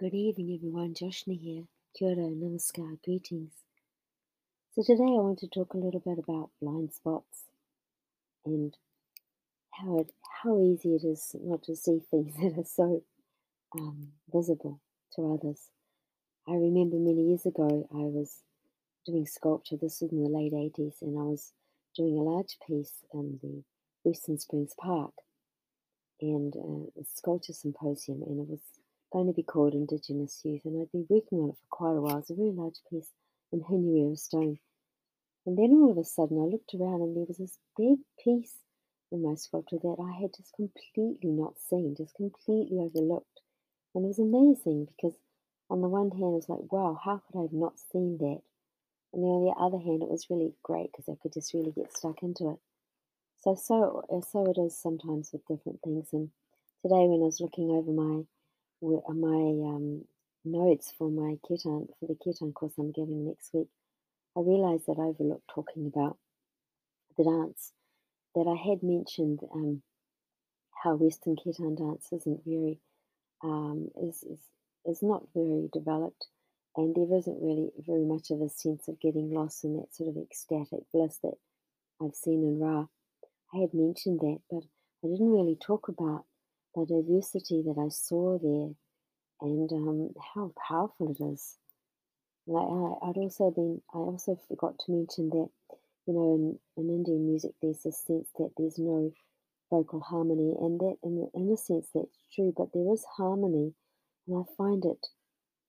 Good evening, everyone. Joshna here. Kia ora, namaskar, greetings. So today I want to talk a little bit about blind spots and how it how easy it is not to see things that are so um, visible to others. I remember many years ago I was doing sculpture. This was in the late eighties, and I was doing a large piece in the Western Springs Park and uh, a sculpture symposium, and it was going to be called Indigenous Youth, and I'd been working on it for quite a while. It's a very large piece in Hinuera stone. And then all of a sudden I looked around and there was this big piece in my sculpture that I had just completely not seen, just completely overlooked. And it was amazing because on the one hand it was like, wow, how could I have not seen that? And then on the other hand it was really great because I could just really get stuck into it. So so so it is sometimes with different things. And today when I was looking over my my um, notes for my kirtan for the kirtan course I'm giving next week, I realised that I overlooked talking about the dance. That I had mentioned um, how Western kirtan dance isn't very um, is, is is not very developed, and there isn't really very much of a sense of getting lost in that sort of ecstatic bliss that I've seen in Ra. I had mentioned that, but I didn't really talk about the diversity that I saw there and um, how powerful it is. Like I, I'd also been, I also forgot to mention that, you know, in, in Indian music, there's this sense that there's no vocal harmony, and that, in, in a sense, that's true. But there is harmony, and I find it,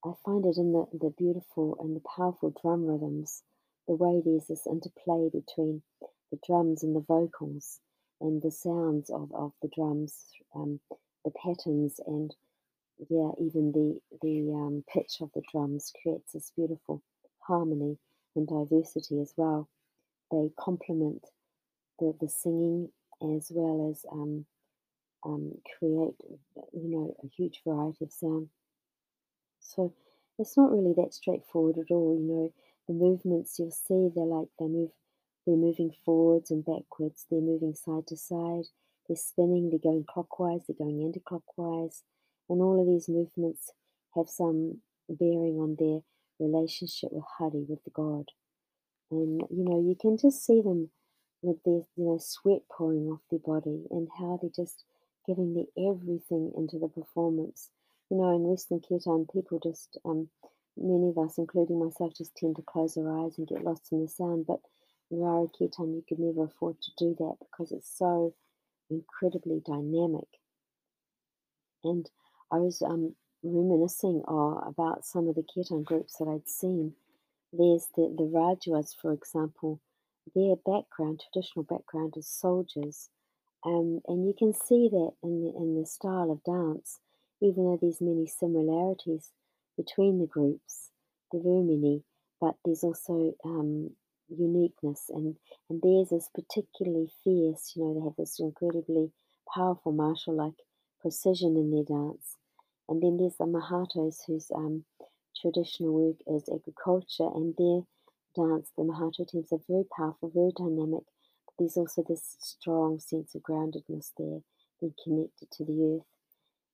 I find it in the the beautiful and the powerful drum rhythms, the way there's this interplay between the drums and the vocals, and the sounds of, of the drums, um, patterns, and yeah, even the the um, pitch of the drums creates this beautiful harmony and diversity as well. They complement the, the singing as well as um, um, create, you know, a huge variety of sound. So it's not really that straightforward at all. You know, the movements you'll see they're like they move they're moving forwards and backwards, they're moving side to side, they're spinning, they're going clockwise, they're going anti-clockwise, and all of these movements have some bearing on their relationship with Hari, with the God. And you know, you can just see them with their you know sweat pouring off their body and how they're just giving their everything into the performance. You know, in Western Kirtan, people just um, many of us, including myself, just tend to close our eyes and get lost in the sound. But in Rara Kirtan, you could never afford to do that because it's so incredibly dynamic. And I was um, reminiscing uh, about some of the Kirtan groups that I'd seen. There's the, the Rajwas, for example, their background, traditional background, is soldiers. Um, and you can see that in the, in the style of dance, even though there's many similarities between the groups, there are very many, but there's also um, uniqueness and and theirs is particularly fierce you know they have this incredibly powerful martial like precision in their dance. And then there's the mahatos whose um, traditional work is agriculture and their dance the mahato teams are very powerful very dynamic but there's also this strong sense of groundedness there being connected to the earth.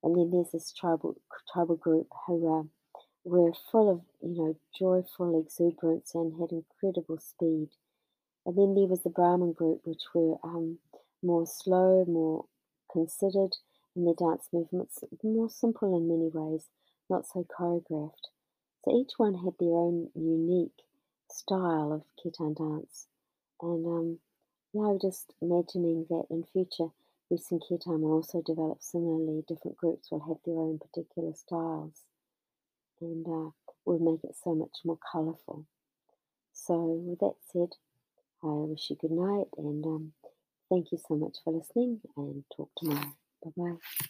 And then there's this tribal tribal group who are were full of, you know, joyful exuberance and had incredible speed. And then there was the Brahmin group, which were um, more slow, more considered in their dance movements, more simple in many ways, not so choreographed. So each one had their own unique style of kirtan dance. And um, I'm just imagining that in future, Western kirtan will also develop similarly. Different groups will have their own particular styles and uh, will make it so much more colourful. So, with that said, I wish you good night and um, thank you so much for listening and talk tomorrow. Bye bye.